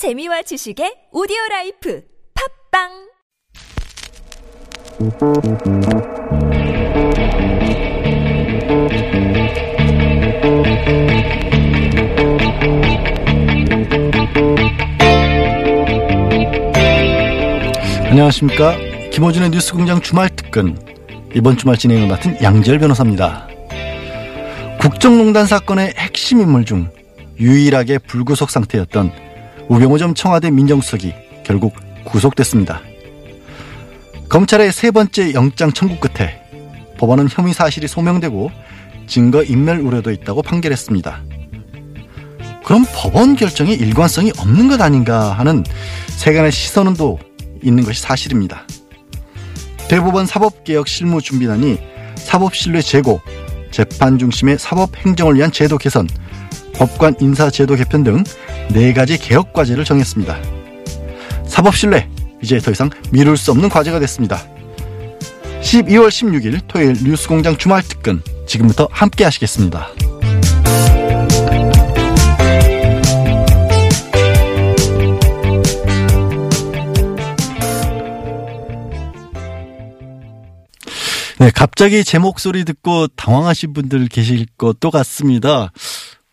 재미와 지식의 오디오 라이프 팟빵 안녕하십니까. 김어준의 뉴스공장 주말 특근. 이번 주말 진행을 맡은 양지열 변호사입니다. 국정농단 사건의 핵심 인물 중 유일하게 불구속 상태였던 우병우 전 청와대 민정수석이 결국 구속됐습니다. 검찰의 세 번째 영장 청구 끝에 법원은 혐의 사실이 소명되고 증거 인멸 우려도 있다고 판결했습니다. 그럼 법원 결정에 일관성이 없는 것 아닌가 하는 세간의 시선은 또 있는 것이 사실입니다. 대법원 사법개혁 실무준비단이 사법신뢰 제고, 재판 중심의 사법행정을 위한 제도 개선, 법관 인사제도 개편 등 네 가지 개혁 과제를 정했습니다. 사법 신뢰, 이제 더 이상 미룰 수 없는 과제가 됐습니다. 12월 16일 토요일 뉴스공장 주말 특근 지금부터 함께 하시겠습니다. 네, 갑자기 제 목소리 듣고 당황하신 분들 계실 것도 같습니다.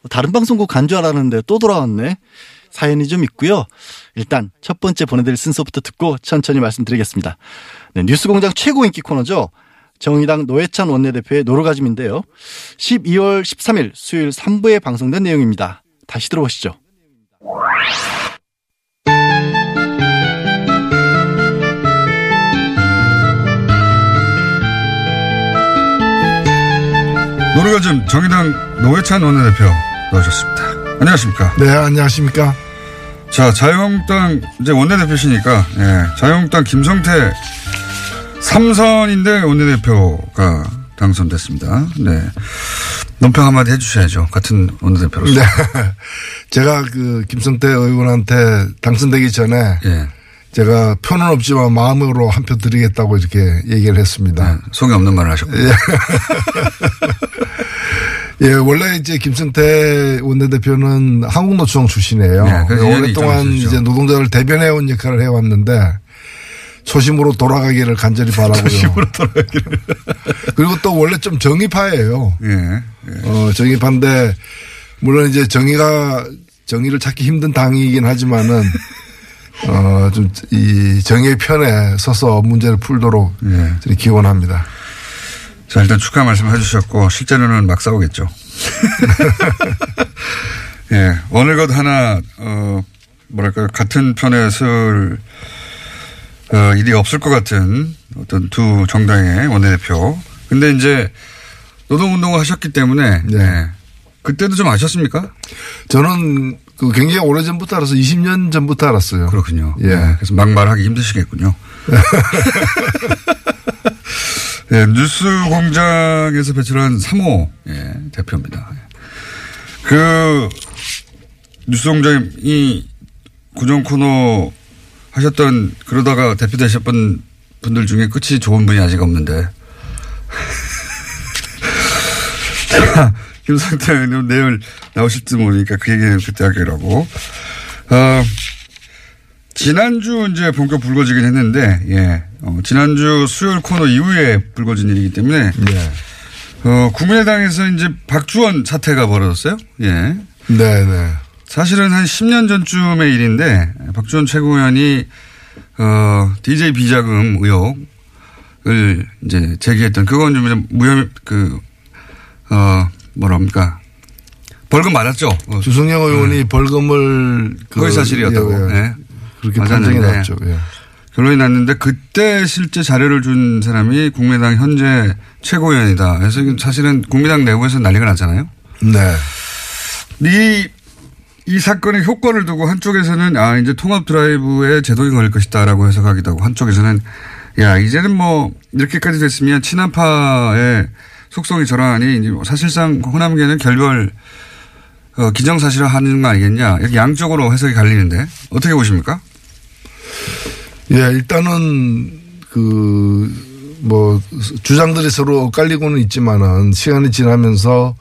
다른 방송국 간 줄 알았는데 또 돌아왔네. 사연이 좀 있고요. 일단 첫 번째 보내드릴 순서부터 듣고 천천히 말씀드리겠습니다. 네, 뉴스공장 최고 인기 코너죠. 정의당 노회찬 원내대표의 노르가즘인데요. 12월 13일 수요일 3부에 방송된 내용입니다. 다시 들어보시죠. 노르가즘 정의당 노회찬 원내대표 나오셨습니다. 안녕하십니까. 네, 안녕하십니까. 자, 자유한국당 이제 원내대표시니까 예, 자유한국당 김성태 삼선인데 원내대표가 당선됐습니다. 네. 논평 한마디 해주셔야죠. 같은 원내대표로서. 네. 제가 그 김성태 의원한테 당선되기 전에 예. 제가 표는 없지만 마음으로 한 표 드리겠다고 이렇게 얘기를 했습니다. 네, 속에 없는 말을 하셨고. 예, 원래 이제 김성태 원내대표는 한국노총 출신이에요. 네, 그래서 오랫동안 주시죠. 이제 노동자를 대변해온 역할을 해왔는데 초심으로 돌아가기를 간절히 바라고요. 초심으로 돌아가기를. 그리고 또 원래 좀 정의파예요. 예. 예. 어, 정의파인데 물론 이제 정의가 정의를 찾기 힘든 당이긴 하지만은 어, 좀 이 정의의 편에 서서 문제를 풀도록 예. 기원합니다. 자, 일단 축하 말씀 해주셨고, 실제로는 막 싸우겠죠. 예. 어느 것 하나, 어, 뭐랄까, 같은 편에 설, 어, 일이 없을 것 같은 어떤 두 정당의 원내대표. 근데 이제 노동운동을 하셨기 때문에, 네. 예. 그때도 좀 아셨습니까? 저는 그 굉장히 오래 전부터 알아서 20년 전부터 알았어요. 그렇군요. 예. 예, 그래서 막말하기 힘드시겠군요. 예, 뉴스 공장에서 배출한 3호 예, 대표입니다. 그 뉴스 공장이 구정 코너 하셨던 그러다가 대표 되셨던 분들 중에 끝이 좋은 분이 아직 없는데. 김상태 의원님 내일 나오실지 모르니까 그 얘기는 그때 하기라고. 어, 지난주 이제 본격 불거지긴 했는데, 예. 어, 지난주 수요일 코너 이후에 불거진 일이기 때문에, 네. 어, 국민의당에서 이제 박주원 사태가 벌어졌어요. 예. 네, 네. 사실은 한 10년 전쯤의 일인데, 박주원 최고위원이, 어, DJ 비자금 의혹을 이제 제기했던, 그건 좀 무혐의, 그, 어, 뭐랍니까. 벌금 맞았죠. 어, 주승영 의원이 벌금을 그 거의 사실이었다고. 예, 예. 네. 그렇게 맞았는데. 판정이 났죠. 예. 결론이 났는데 그때 실제 자료를 준 사람이 국민당 현재 최고위원이다. 그래서 사실은 국민당 내부에서 난리가 났잖아요. 네. 이, 이 사건의 효과를 두고 한쪽에서는 아, 이제 통합 드라이브에 제동이 걸릴 것이다라고 해석하기도 하고 한쪽에서는 야, 이제는 뭐 이렇게까지 됐으면 친한파의 속성이 이제 뭐 사실상 호남계는 결별 어, 기정사실화 하는 거 아니겠냐. 이렇게 양쪽으로 해석이 갈리는데 어떻게 보십니까? 예, 일단은 그 뭐 주장들이 서로 엇갈리고는 있지만은 시간이 지나면서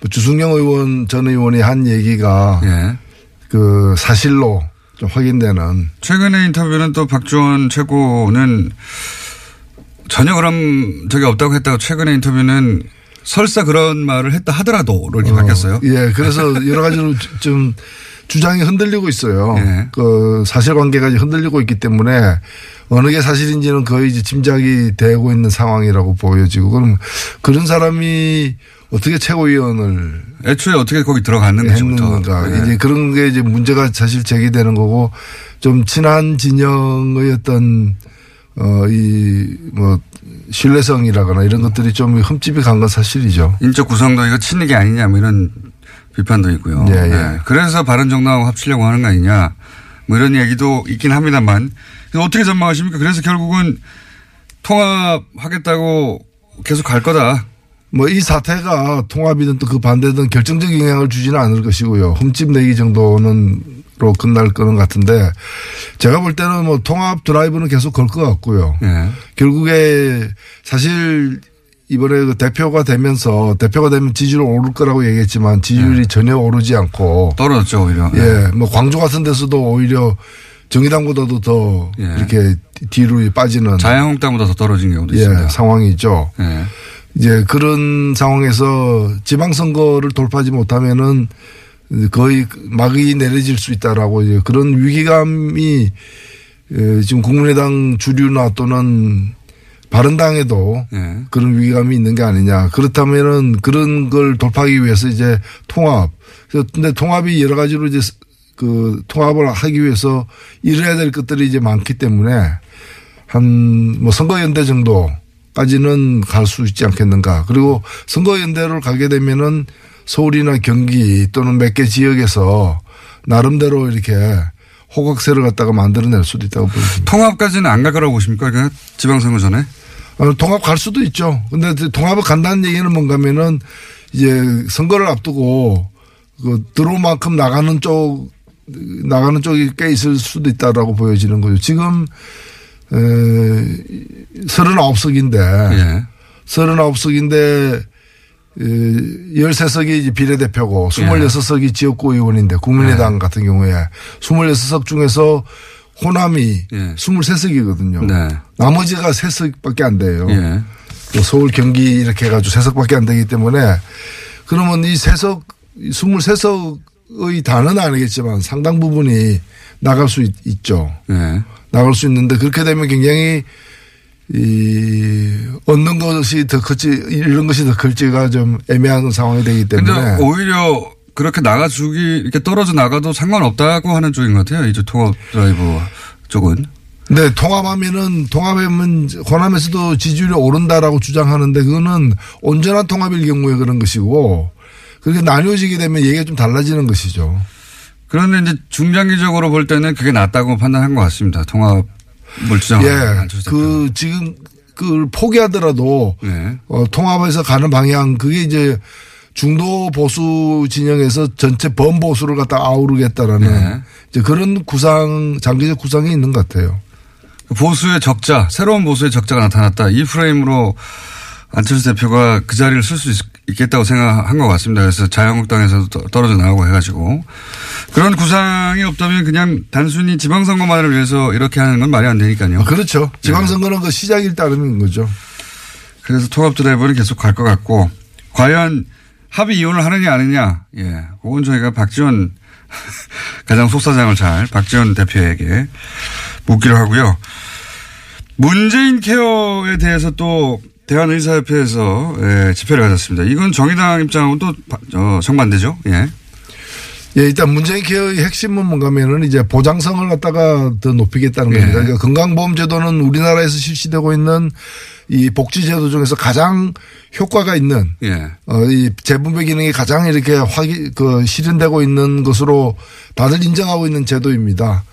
뭐 주승영 의원 전 의원이 한 얘기가 예. 그 사실로 좀 확인되는 최근의 인터뷰는 또 박지원 최고는 전혀 그런 적이 없다고 했다고 최근의 인터뷰는 설사 그런 말을 했다 하더라도 이렇게 어, 바뀌었어요. 예, 그래서 여러 가지로 주- 좀 주장이 흔들리고 있어요. 예. 그 사실관계가 흔들리고 있기 때문에 어느 게 사실인지는 거의 이제 짐작이 되고 있는 상황이라고 보여지고 그럼 그런 사람이 어떻게 최고위원을 애초에 어떻게 거기 들어갔는지부터. 했는가 예. 이제 그런 게 이제 문제가 사실 제기되는 거고 좀 친한 진영의 어떤 어이 뭐 신뢰성이라거나 이런 것들이 좀 흠집이 간 건 사실이죠. 인적 구성도 이거 친이게 아니냐 뭐 이런 비판도 있고요. 예, 예. 그래서 바른정당하고 합치려고 하는 거 아니냐 뭐 이런 얘기도 있긴 합니다만 어떻게 전망하십니까? 그래서 결국은 통합하겠다고 계속 갈 거다. 뭐 이 사태가 통합이든 또 그 반대든 결정적 영향을 주지는 않을 것이고요. 흠집 내기 정도는 로 끝날 거는 같은데 제가 볼 때는 뭐 통합 드라이브는 계속 걸 것 같고요. 예. 결국에 사실 이번에 그 대표가 되면서 대표가 되면 지지율 오를 거라고 얘기했지만 지지율이 전혀 오르지 않고 떨어졌죠 오히려. 예, 뭐 광주 같은 데서도 오히려 정의당보다도 더 예. 이렇게 뒤로 빠지는 자유한국당보다 더 떨어진 경우도 예, 있습니다. 상황이죠. 예. 이제 그런 상황에서 지방선거를 돌파하지 못하면은 거의 막이 내려질 수 있다라고 이제 그런 위기감이 에, 지금 국민의당 주류나 또는 바른당에도 예. 그런 위기감이 있는 게 아니냐. 그렇다면은 그런 걸 돌파하기 위해서 이제 통합. 근데 통합이 여러 가지로 이제 그 통합을 하기 위해서 이뤄야 될 것들이 이제 많기 때문에 한 뭐 선거연대 정도까지는 갈 수 있지 않겠는가. 그리고 선거연대를 가게 되면은 서울이나 경기 또는 몇 개 지역에서 나름대로 이렇게 호각세를 갖다가 만들어낼 수도 있다고 보입니다. 통합까지는 안 갈 거라고 보십니까? 그냥 지방선거 전에? 어, 통합 갈 수도 있죠. 근데 통합을 간다는 얘기는 뭔가면은 이제 선거를 앞두고 그 들어올 만큼 나가는 쪽 나가는 쪽이 꽤 있을 수도 있다라고 보여지는 거죠. 지금 에 39석인데 예. 39석인데 13석이 이제 비례대표고 26석이 지역구 의원인데 국민의당 같은 경우에 26석 중에서 호남이 예. 23석이거든요. 네. 나머지가 3석밖에 안 돼요. 예. 또 서울 경기 이렇게 해가지고 3석밖에 안 되기 때문에 그러면 이 3석, 23석의 다는 아니겠지만 상당 부분이 나갈 수 있, 있죠. 예. 나갈 수 있는데 그렇게 되면 굉장히 이 얻는 것이 더 클지 이런 것이 더 클지가 좀 애매한 상황이 되기 때문에 오히려 그렇게 나가주기 이렇게 떨어져 나가도 상관없다고 하는 쪽인 것 같아요. 이제 통합 드라이브 쪽은. 근데 통합하면은 통합하면 호남에서도 지지율이 오른다라고 주장하는데 그거는 온전한 통합일 경우에 그런 것이고 그렇게 나뉘어지게 되면 얘기가 좀 달라지는 것이죠. 그런데 이제 중장기적으로 볼 때는 그게 낫다고 판단한 것 같습니다. 통합을 주장하는 예. 그 지금 그걸 포기하더라도 네. 어, 통합에서 가는 방향 그게 이제 중도 보수 진영에서 전체 범보수를 갖다 아우르겠다라는 네. 이제 그런 구상 장기적 구상이 있는 것 같아요. 그 보수의 적자, 새로운 보수의 적자가 나타났다. 이 프레임으로 안철수 대표가 그 자리를 쓸 수 있겠다고 생각한 것 같습니다. 그래서 자유한국당에서도 떠- 떨어져 나오고 해가지고 그런 구상이 없다면 그냥 단순히 지방선거만을 위해서 이렇게 하는 건 말이 안 되니까요. 그렇죠. 지방선거는 그 시작일 따름인 거죠. 그래서 통합 드라이브는 계속 갈 것 같고 과연 합의 이혼을 하느냐 안 하느냐 예 그건 저희가 박지원 가장 속사장을 잘 박지원 대표에게 묻기로 하고요 문재인 케어에 대해서 또 대한의사협회에서 예, 집회를 가졌습니다. 이건 정의당 입장하고는 또 바- 어, 정반대죠. 예. 예, 일단 문재인 케어의 핵심은 뭔가면은 이제 보장성을 갖다가 더 높이겠다는 예. 겁니다. 그러니까 건강보험 제도는 우리나라에서 실시되고 있는 이 복지제도 중에서 가장 효과가 있는 예. 어, 이 재분배 기능이 가장 이렇게 확이, 그, 실현되고 있는 것으로 다들 인정하고 있는 제도입니다.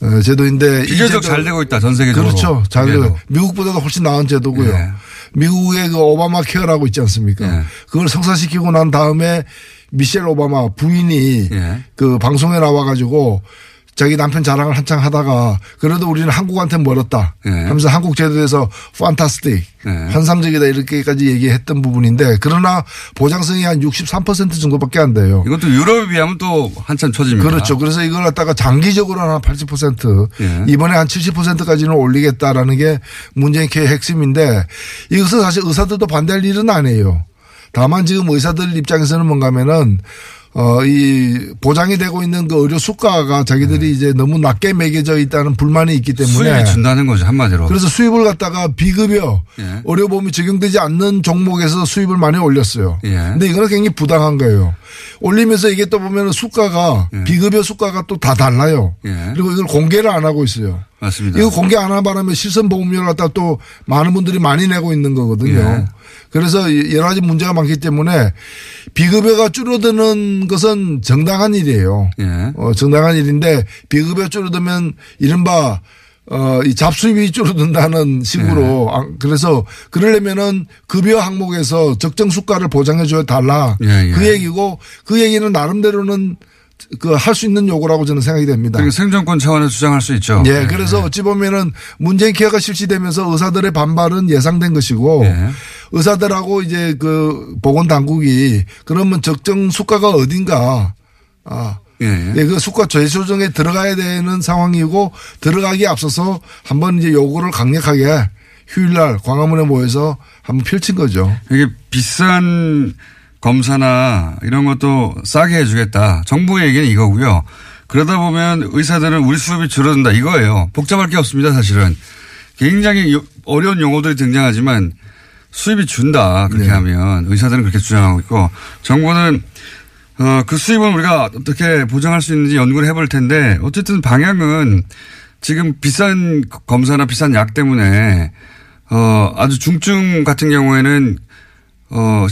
어, 제도인데. 이 비교적 잘 되고 있다 전 세계적으로. 그렇죠. 잘. 되고. 미국보다도 훨씬 나은 제도고요. 예. 미국의 그 오바마 케어라고 있지 않습니까? 예. 그걸 성사시키고 난 다음에 미셸 오바마 부인이 예. 그 방송에 나와가지고 자기 남편 자랑을 한창 하다가 그래도 우리는 한국한테 멀었다 예. 하면서 한국 제도에서 판타스틱 예. 환상적이다 이렇게까지 얘기했던 부분인데 그러나 보장성이 한 63% 정도밖에 안 돼요. 이것도 유럽에 비하면 또 한참 처집니다. 그렇죠. 그래서 이걸 갖다가 장기적으로 한 80% 예. 이번에 한 70%까지는 올리겠다라는 게 문재인 케의 핵심인데 이것은 사실 의사들도 반대할 일은 아니에요. 다만 지금 의사들 입장에서는 뭔가 하면은 어, 이 보장이 되고 있는 그 의료 수가가 자기들이 이제 너무 낮게 매겨져 있다는 불만이 있기 때문에 수익이 준다는 거죠 한마디로. 그래서 수입을 갖다가 비급여 예. 의료보험이 적용되지 않는 종목에서 수입을 많이 올렸어요. 예. 근데 이거는 굉장히 부당한 거예요. 올리면서 이게 또 보면 수가가 비급여 수가가 또 다 달라요. 예. 그리고 이걸 공개를 안 하고 있어요. 맞습니다. 이거 공개 안 하는 바람에 실손 보험료를 갖다 또 많은 분들이 많이 내고 있는 거거든요. 예. 그래서 여러 가지 문제가 많기 때문에 비급여가 줄어드는 것은 정당한 일이에요. 예. 어, 정당한 일인데 비급여 줄어들면 이른바 어, 이 잡수입이 줄어든다는 식으로 아, 그래서 그러려면은 급여 항목에서 적정 수가를 보장해 줘야 달라. 예, 예. 그 얘기고 그 얘기는 나름대로는 그 할 수 있는 요구라고 저는 생각이 됩니다. 생존권 차원에서 주장할 수 있죠. 예, 그래서 어찌 보면은 문재인 케어가 실시되면서 의사들의 반발은 예상된 것이고 예. 의사들하고 이제 그 보건 당국이 그러면 적정 수가가 어딘가 아 예, 예. 예, 그 수가 재조정에 들어가야 되는 상황이고 들어가기에 앞서서 한번 이제 요구를 강력하게 휴일날 광화문에 모여서 한번 펼친 거죠. 이게 비싼 검사나 이런 것도 싸게 해주겠다. 정부의 얘기는 이거고요. 그러다 보면 의사들은 우리 수업이 줄어든다 이거예요. 복잡할 게 없습니다 사실은. 굉장히 요- 어려운 용어들이 등장하지만 수입이 준다 그렇게 네. 하면 의사들은 그렇게 주장하고 있고 정부는 어, 그 수입은 우리가 어떻게 보장할 수 있는지 연구를 해볼 텐데 어쨌든 방향은 지금 비싼 검사나 비싼 약 때문에 어, 아주 중증 같은 경우에는 어,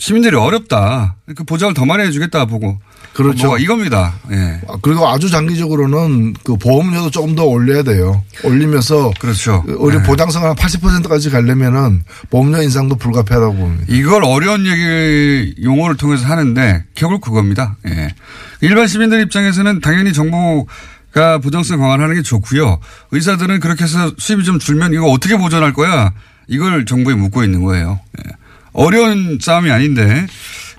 시민들이 어렵다. 그 보장을 더 많이 해주겠다 보고. 그렇죠. 뭐 이겁니다. 예. 아, 그리고 아주 장기적으로는 그 보험료도 조금 더 올려야 돼요. 올리면서 그렇죠. 그 의료 네. 보장성 한 80%까지 가려면은 보험료 인상도 불가피하다고 봅니다. 이걸 어려운 얘기 용어를 통해서 하는데 결국 그겁니다. 예. 일반 시민들 입장에서는 당연히 정부 가 보장성 강화하는 게 좋고요. 의사들은 그렇게 해서 수입이 좀 줄면 이거 어떻게 보전할 거야? 이걸 정부에 묻고 있는 거예요. 예. 어려운 싸움이 아닌데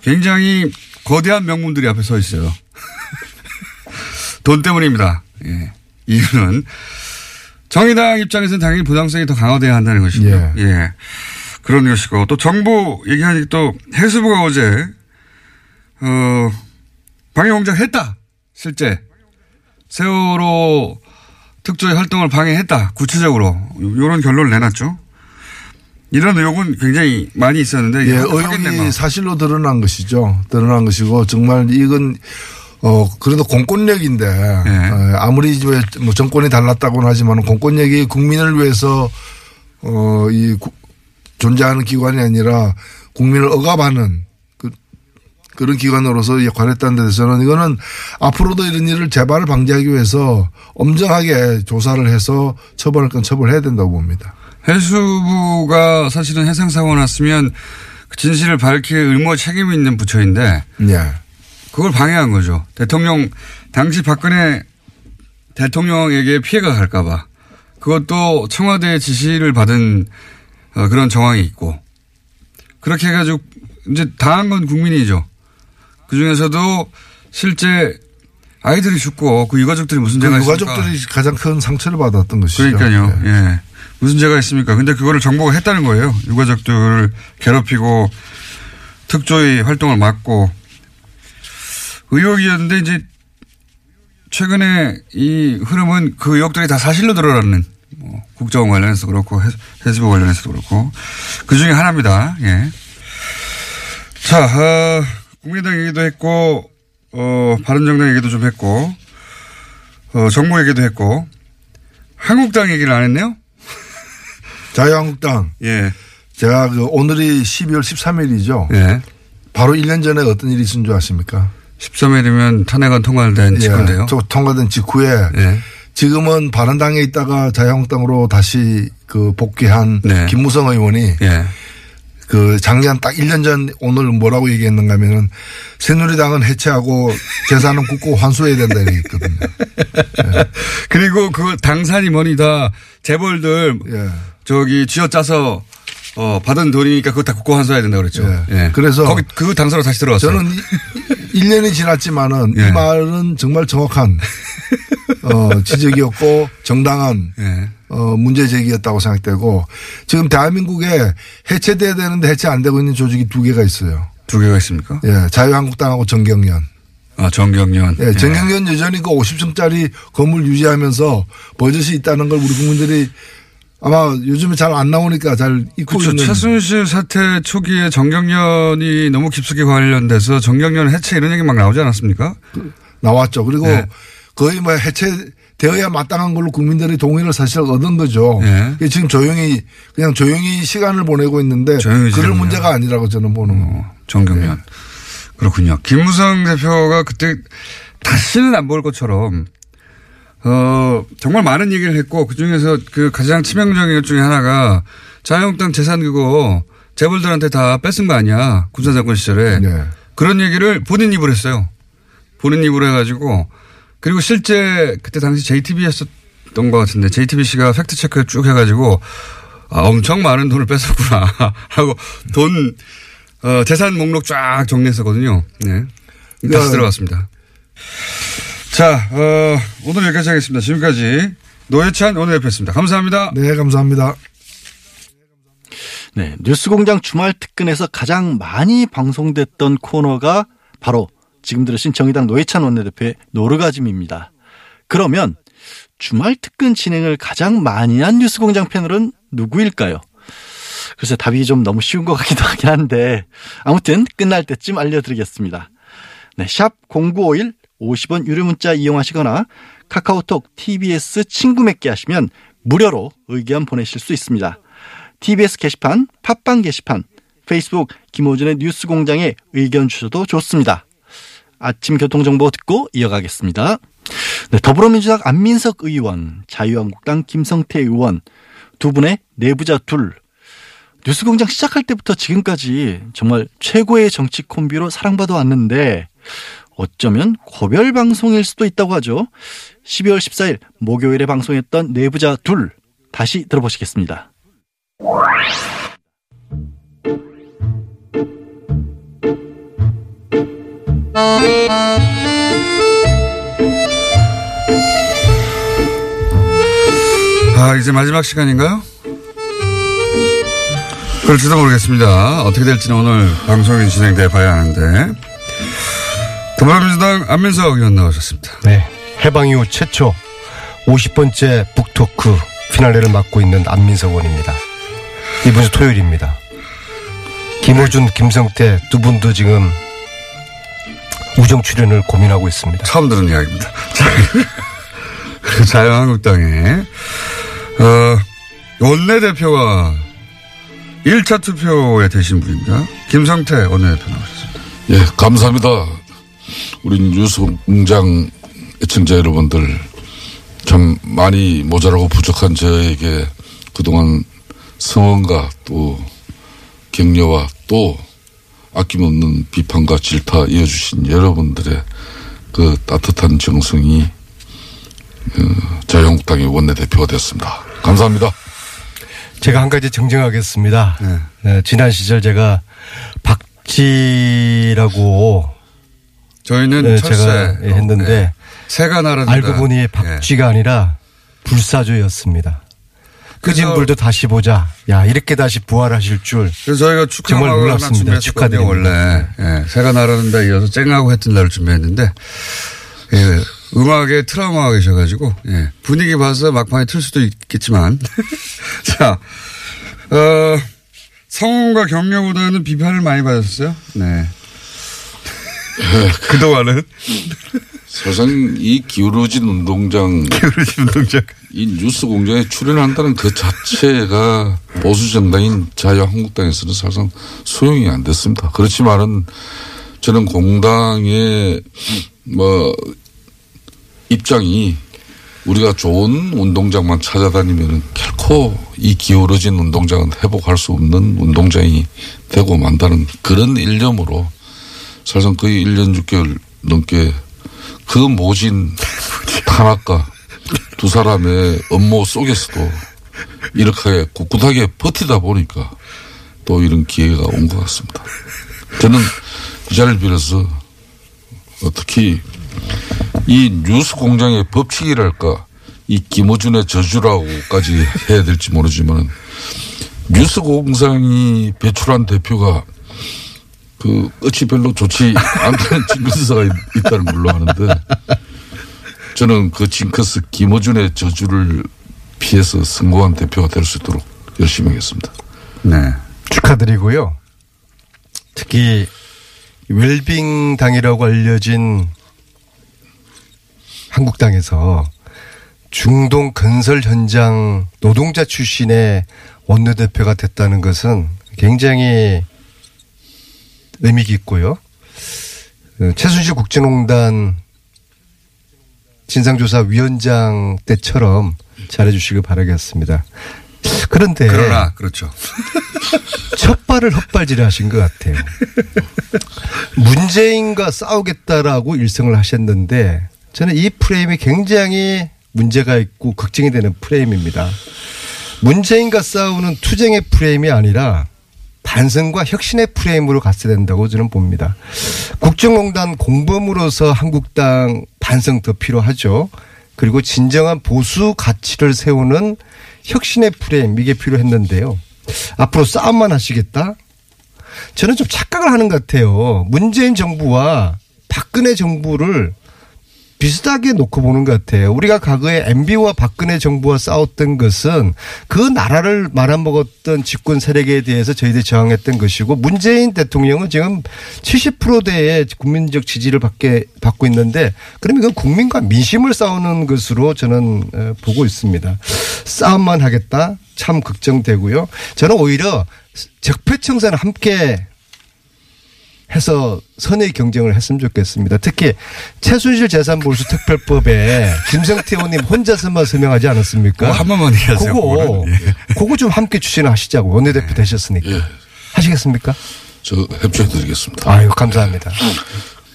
굉장히 거대한 명문들이 앞에 서 있어요. 돈 때문입니다. 예. 이유는 정의당 입장에서는 당연히 보장성이 더 강화돼야 한다는 것이고요. 예. 예. 그런 것이고 또 정부 얘기하니까 또 해수부가 어제 어 방해 공작 했다 실제 세월호 특조위 활동을 방해했다 구체적으로 이런 결론을 내놨죠. 이런 의혹은 굉장히 많이 있었는데 예. 의혹이 사실로 드러난 것이죠. 드러난 것이고 정말 이건 어 그래도 공권력인데 예. 어, 아무리 뭐 정권이 달랐다고는 하지만 공권력이 국민을 위해서 어이 존재하는 기관이 아니라 국민을 억압하는 그 그런 기관으로서 역할했다는 데 대해서는 이거는 앞으로도 이런 일을 재발을 방지하기 위해서 엄정하게 조사를 해서 처벌할 건 처벌해야 된다고 봅니다. 해수부가 사실은 해상사고 났으면 그 진실을 밝힐 의무 책임이 있는 부처인데 예. 그걸 방해한 거죠. 대통령 당시 박근혜 대통령에게 피해가 갈까봐 그것도 청와대 지시를 받은 어, 그런 정황이 있고 그렇게 해가지고 이제 당한 건 국민이죠. 그 중에서도 실제 아이들이 죽고 그 유가족들이 무슨 그 죄가 있습니까? 유가족들이 가장 큰 상처를 받았던 것이죠. 그러니까요. 예. 예. 무슨 죄가 있습니까? 근데 그거를 정부가 했다는 거예요. 유가족들을 괴롭히고 특조위 활동을 막고 의혹이었는데 이제 최근에 이 흐름은 그 의혹들이 다 사실로 드러나는 뭐 국정 관련해서 그렇고 해- 해수부 관련해서도 그렇고 그 중에 하나입니다. 예. 자, 어, 국민당 얘기도 했고, 어, 바른정당 얘기도 좀 했고, 어, 정부 얘기도 했고, 한국당 얘기를 안 했네요? 자유한국당 예. 제가 그 오늘이 12월 13일이죠. 예. 바로 1년 전에 어떤 일이 있은 줄 아십니까? 13일이면 탄핵안 통과된 직후인데요. 예, 저 통과된 직후에 예. 지금은 바른당에 있다가 자유한국당으로 다시 그 복귀한 네. 김무성 의원이 예. 그 작년 딱 1년 전 오늘 뭐라고 얘기했는가 하면은 새누리당은 해체하고 재산은 굳고 환수해야 된다 이랬거든요. 그리고 그 당산이 뭐니 다 재벌들 예. 저기 쥐어짜서 어, 받은 돈이니까 그거 다 국고 환수해야 된다 그랬죠. 예. 예. 그래서 거기 그 당사로 다시 들어갔어요. 저는 1년이 지났지만은 예. 이 말은 정말 정확한 어, 지적이었고 정당한 예. 어, 문제 제기였다고 생각되고 지금 대한민국에 해체돼야 되는데 해체 안 되고 있는 조직이 두 개가 있어요. 두 개가 있습니까? 예, 자유한국당하고 정경련. 아, 정경련. 예, 정경련 여전히 그 50층짜리 건물 유지하면서 버젓이 있다는 걸 우리 국민들이 아마 요즘에 잘 안 나오니까 잘 잊고 그렇죠. 있는. 최순실 사태 초기에 정경련이 너무 깊숙이 관련돼서 정경련 해체 이런 얘기 막 나오지 않았습니까? 나왔죠. 그리고 네. 거의 뭐 해체되어야 마땅한 걸로 국민들의 동의를 사실 얻은 거죠. 네. 지금 조용히 그냥 조용히 시간을 보내고 있는데 조용히 그럴. 문제가 아니라고 저는 보는. 어, 정경련. 그렇군요. 김무성 대표가 그때 다시는 안 볼 것처럼 어, 정말 많은 얘기를 했고 그 중에서 그 가장 치명적인 것 중에 하나가 자유한국당 재산 그거 재벌들한테 다 뺏은 거 아니야. 군사정권 시절에. 네. 그런 얘기를 본인 입으로 했어요. 본인 입으로 해가지고 그리고 실제 그때 당시 JTB였었던 것 같은데 JTBC가 팩트 체크를 쭉 해가지고 아, 엄청 많은 돈을 뺏었구나 하고 돈 어, 재산 목록 쫙 정리했었거든요. 네. 다시 야. 들어갔습니다. 자, 어, 오늘 여기까지 하겠습니다. 지금까지 노예찬 원내대표였습니다. 감사합니다. 네, 감사합니다. 네, 뉴스공장 주말 특근에서 가장 많이 방송됐던 코너가 바로 지금 들으신 정의당 노회찬 원내대표의 노르가즘입니다. 그러면 주말 특근 진행을 가장 많이 한 뉴스공장 패널은 누구일까요? 글쎄 답이 좀 너무 쉬운 것 같기도 하긴 한데 아무튼 끝날 때쯤 알려드리겠습니다. 네, 샵 0951 50원 유료 문자 이용하시거나 카카오톡 TBS 친구 맺기 하시면 무료로 의견 보내실 수 있습니다. TBS 게시판, 팟빵 게시판, 페이스북 김호준의 뉴스 공장에 의견 주셔도 좋습니다. 아침 교통정보 듣고 이어가겠습니다. 네, 더불어민주당 안민석 의원, 자유한국당 김성태 의원 두 분의 내부자 둘. 뉴스공장 시작할 때부터 지금까지 정말 최고의 정치 콤비로 사랑받아 왔는데 어쩌면 고별 방송일 수도 있다고 하죠. 12월 14일 목요일에 방송했던 내부자 둘 다시 들어보시겠습니다. 아, 이제 마지막 시간인가요? 그럴지도 모르겠습니다. 어떻게 될지는 오늘 방송이 진행돼 봐야 하는데. 더불어민주당 안민석 의원 나오셨습니다. 네. 해방 이후 최초 50번째 북토크 피날레를 맡고 있는 안민석 의원입니다. 이번 주 토요일입니다. 김호준, 김성태 두 분도 지금 우정 출연을 고민하고 있습니다. 처음 들은 이야기입니다. 자, 그리고 자유한국당의, 어, 원내대표가 1차 투표에 되신 분입니다. 김성태 원내대표 나오셨습니다. 예, 감사합니다. 우리 뉴스 공장 애청자 여러분들 참 많이 모자라고 부족한 저에게 그동안 성원과 또 격려와 또 아낌없는 비판과 질타 이어주신 여러분들의 그 따뜻한 정성이 어, 자유한국당의 원내대표가 됐습니다. 감사합니다. 제가 한 가지 정정하겠습니다. 네, 지난 시절 제가 박쥐라고 저희는 네, 철새. 제가 예, 했는데 네. 새가 날아든다. 알고 보니 예. 박쥐가 아니라 불사조였습니다. 끄진 그래서- 불도 다시 보자. 야 이렇게 다시 부활하실 줄. 그래서 저희가 축하 정말 놀랍습니다. 준비했었거든요, 축하드립니다. 원래. 예, 새가 날아든다 이어서 쨍하고 했던 날을 준비했는데, 예, 음악에 트라우마가 계셔가지고, 예, 분위기 봐서 막판에 틀 수도 있겠지만. 자, 어, 성원과 격려보다는 비판을 많이 받았어요. 네. 그동안은. 사실 이 기울어진 운동장 그러신 동작. 이 뉴스 공장에 출연한다는 그 자체가 보수 정당인 자유한국당에서는 사실상 소용이 안 됐습니다. 그렇지만은 저는 공당의 뭐 입장이 우리가 좋은 운동장만 찾아다니면 결코 이 기울어진 운동장은 회복할 수 없는 운동장이 되고 만다는 그런 일념으로 사실상 거의 1년 6개월 넘게 그 모진 탄압과 두 사람의 업무 속에서도 이렇게 꿋꿋하게 버티다 보니까 또 이런 기회가 온 것 같습니다. 저는 이 자리를 빌어서 특히 이 뉴스 공장의 법칙이랄까 이 김어준의 저주라고까지 해야 될지 모르지만 뉴스 공장이 배출한 대표가 그 끝이 별로 좋지 않다는 징크스가 있- 있다는 걸로 아는데 저는 그 징크스 김어준의 저주를 피해서 성공한 대표가 될 수 있도록 열심히 하겠습니다. 네. 축하드리고요. 특히 웰빙 당이라고 알려진 한국당에서 중동 건설 현장 노동자 출신의 원내대표가 됐다는 것은 굉장히 의미 깊고요. 어, 최순실 국제농단 진상조사위원장 때처럼 잘해주시길 바라겠습니다. 그런데 그러나 그렇죠. 첫 발을 헛발질을 하신 것 같아요. 문재인과 싸우겠다라고 일성을 하셨는데 저는 이 프레임이 굉장히 문제가 있고 걱정이 되는 프레임입니다. 문재인과 싸우는 투쟁의 프레임이 아니라 반성과 혁신의 프레임으로 갔어야 된다고 저는 봅니다. 국정농단 공범으로서 한국당 반성 더 필요하죠. 그리고 진정한 보수 가치를 세우는 혁신의 프레임 이게 필요했는데요. 앞으로 싸움만 하시겠다? 저는 좀 착각을 하는 것 같아요. 문재인 정부와 박근혜 정부를 비슷하게 놓고 보는 것 같아요. 우리가 과거에 MB와 박근혜 정부와 싸웠던 것은 그 나라를 말아먹었던 집권 세력에 대해서 저희들이 저항했던 것이고 문재인 대통령은 지금 70%대의 국민적 지지를 받게, 받고 있는데 그러면 이건 국민과 민심을 싸우는 것으로 저는 어, 보고 있습니다. 싸움만 하겠다? 참 걱정되고요. 저는 오히려 적폐청산을 함께 해서 선의 경쟁을 했으면 좋겠습니다. 특히 최순실 재산몰수 특별법에 김성태 의원님 혼자서만 설명하지 않았습니까? 그거 한 번만 얘기하세요, 그거. 예. 그거 좀 함께 추진하시자고 원내대표 되셨으니까. 예. 하시겠습니까? 저 협조해 드리겠습니다. 아유, 감사합니다.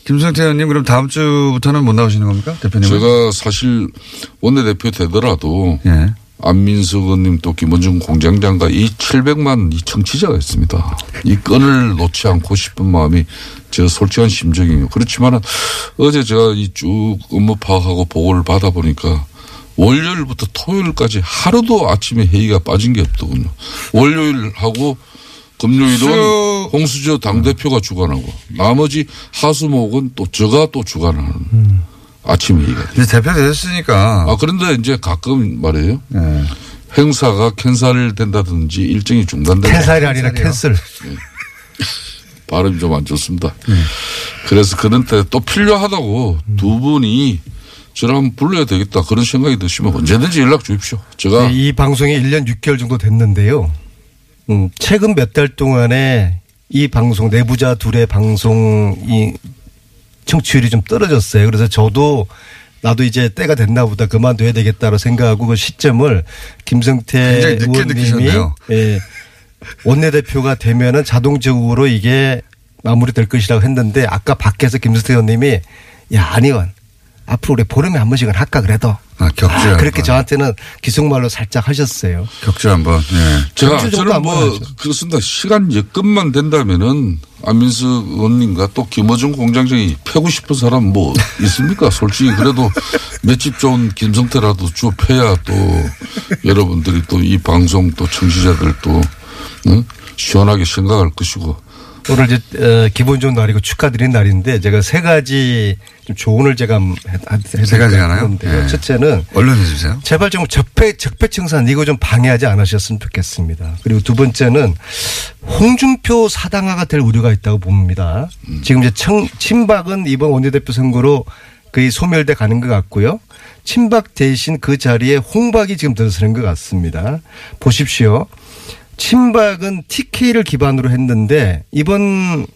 김성태 의원님 그럼 다음 주부터는 못 나오시는 겁니까? 대표님. 제가 사실 원내대표 되더라도 예. 안민석 의원님 또 김원중 공장장과 이 700만 이 청취자가 있습니다. 이 끈을 놓지 않고 싶은 마음이 제 솔직한 심정이에요. 그렇지만 어제 제가 이 쭉 업무 파악하고 보고를 받아보니까 월요일부터 토요일까지 하루도 아침에 회의가 빠진 게 없더군요. 월요일하고 금요일은 수- 홍수저 당대표가 주관하고 나머지 하수목은 또 저가 또 주관하는 음. 아침 회의가 돼요. 대표 되셨으니까. 아, 그런데 이제 가끔 말이에요. 예. 행사가 캔슬된다든지 일정이 중단된다. 캔살이 아니라 캔슬. 발음이 좀 안 좋습니다. 네. 그래서 그런 때 또 필요하다고 두 분이 저를 한번 불러야 되겠다 그런 생각이 드시면 언제든지 연락 주십시오. 제가 네, 이 방송이 1년 6개월 정도 됐는데요. 음, 최근 몇 달 동안에 이 방송 내부자 둘의 방송이 청취율이 좀 떨어졌어요. 그래서 저도 나도 이제 때가 됐나 보다 그만둬야 되겠다고 생각하고 그 시점을 김성태 의원님이. 예, 원내대표가 되면은 자동적으로 이게 마무리될 것이라고 했는데 아까 밖에서 김성태 의원님이 야, 안 의원 앞으로 우리 보름에 한 번씩은 할까 그래도 아, 격주에 한 그렇게 번. 저한테는 기속말로 살짝 하셨어요. 격주 한 번. 예. 제가 저는 안 뭐. 그렇습니다. 시간 여건만 된다면은 안민석 의원님과 또 김어준 공장장이 패고 싶은 사람 뭐 있습니까? 솔직히 그래도 맷집 좋은 김성태라도 쭉 패야 또 여러분들이 또 이 방송 또 청취자들 또 응? 시원하게 생각할 것이고 오늘 이제 어, 기분 좋은 날이고 축하드리는 날인데 제가 세 가지 좀 조언을 제가 세 가지 하나요? 데 예. 첫째는 얼른 해주세요. 제발 좀 적폐 적폐청산 이거 좀 방해하지 않으셨으면 좋겠습니다. 그리고 두 번째는 홍준표 사당화가 될 우려가 있다고 봅니다. 지금 이제 청, 친박은 이번 원내대표 선거로 거의 소멸돼 가는 것 같고요. 친박 대신 그 자리에 홍박이 지금 들어서는 것 같습니다. 보십시오. 친박은 TK를 기반으로 했는데 이번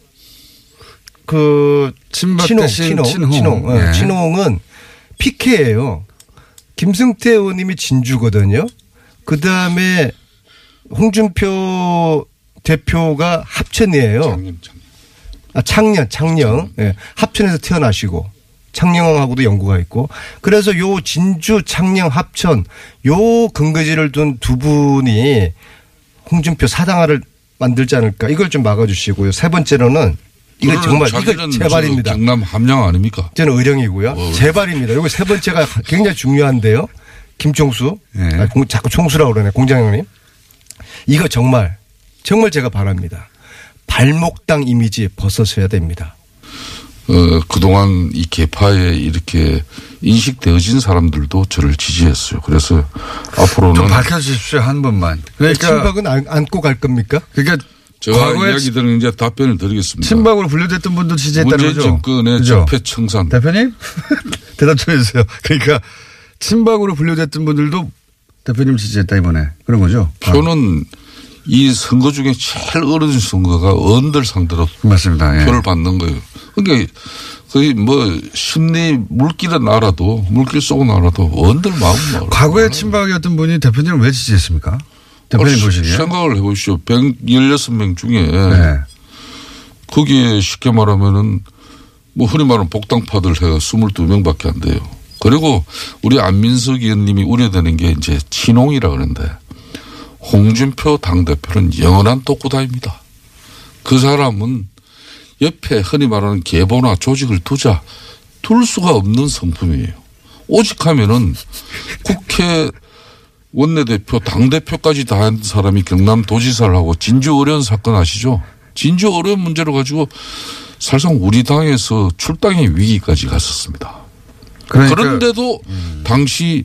그 친박 친홍, 친홍, 친홍. 친홍, 어, 예. 친홍은 PK예요. 김승태 의원님이 진주거든요. 그 다음에 홍준표 대표가 합천이에요. 아, 창녕, 창녕. 예. 합천에서 태어나시고 창녕하고도 연구가 있고 그래서 요 진주, 창녕, 합천 요 근거지를 둔 두 분이 홍준표 사당화를 만들지 않을까 이걸 좀 막아주시고요. 세 번째로는 이거 정말 이거 제발입니다. 저 경남 함양 아닙니까? 저는 의령이고요. 제발입니다. 이거 세 번째가 굉장히 중요한데요. 김총수. 예. 아, 공- 자꾸 총수라고 그러네. 공장장님. 이거 정말 정말 제가 바랍니다. 발목당 이미지 벗어서야 됩니다. 어, 그동안 이 개파에 이렇게 인식되어진 사람들도 저를 지지했어요. 그래서 좀 앞으로는 밝혀주십시오 한 번만. 그러니까 친박은 안, 안고 갈 겁니까? 그러니까 제가 과거에 이야기 들은 이제 답변을 드리겠습니다. 친박으로 분류됐던 분도 지지했다는 거죠. 정권의 그죠? 적폐청산 대표님 대답 좀 해주세요. 그러니까 친박으로 분류됐던 분들도 대표님 지지했다 이번에 그런 거죠. 표는 이 선거 중에 제일 어려운 선거가 언들 상대로 아, 맞습니다. 예. 표를 받는 거예요. 그러니까 거의 뭐 심리 물길은 알아도 물길 속은 알아도 언들 마음 알아. 과거에 친박이었던 분이 대표님을 왜 지지했습니까? 대표님 어, 보시기에. 생각을 해보시오. 116명 중에 네. 거기에 쉽게 말하면은 뭐 흔히 말하는 복당파들 해가 22명밖에 안 돼요. 그리고 우리 안민석 의원님이 우려되는 게 이제 친홍이라 그러는데 홍준표 당대표는 영원한 독구다입니다. 그 사람은 옆에 흔히 말하는 계보나 조직을 두자 둘 수가 없는 성품이에요. 오직 하면은 국회 원내대표, 당대표까지 다 한 사람이 경남 도지사를 하고 진주 어려운 사건 아시죠? 진주 어려운 문제로 가지고 사실상 우리 당에서 출당의 위기까지 갔었습니다. 그러니까 그런데도 당시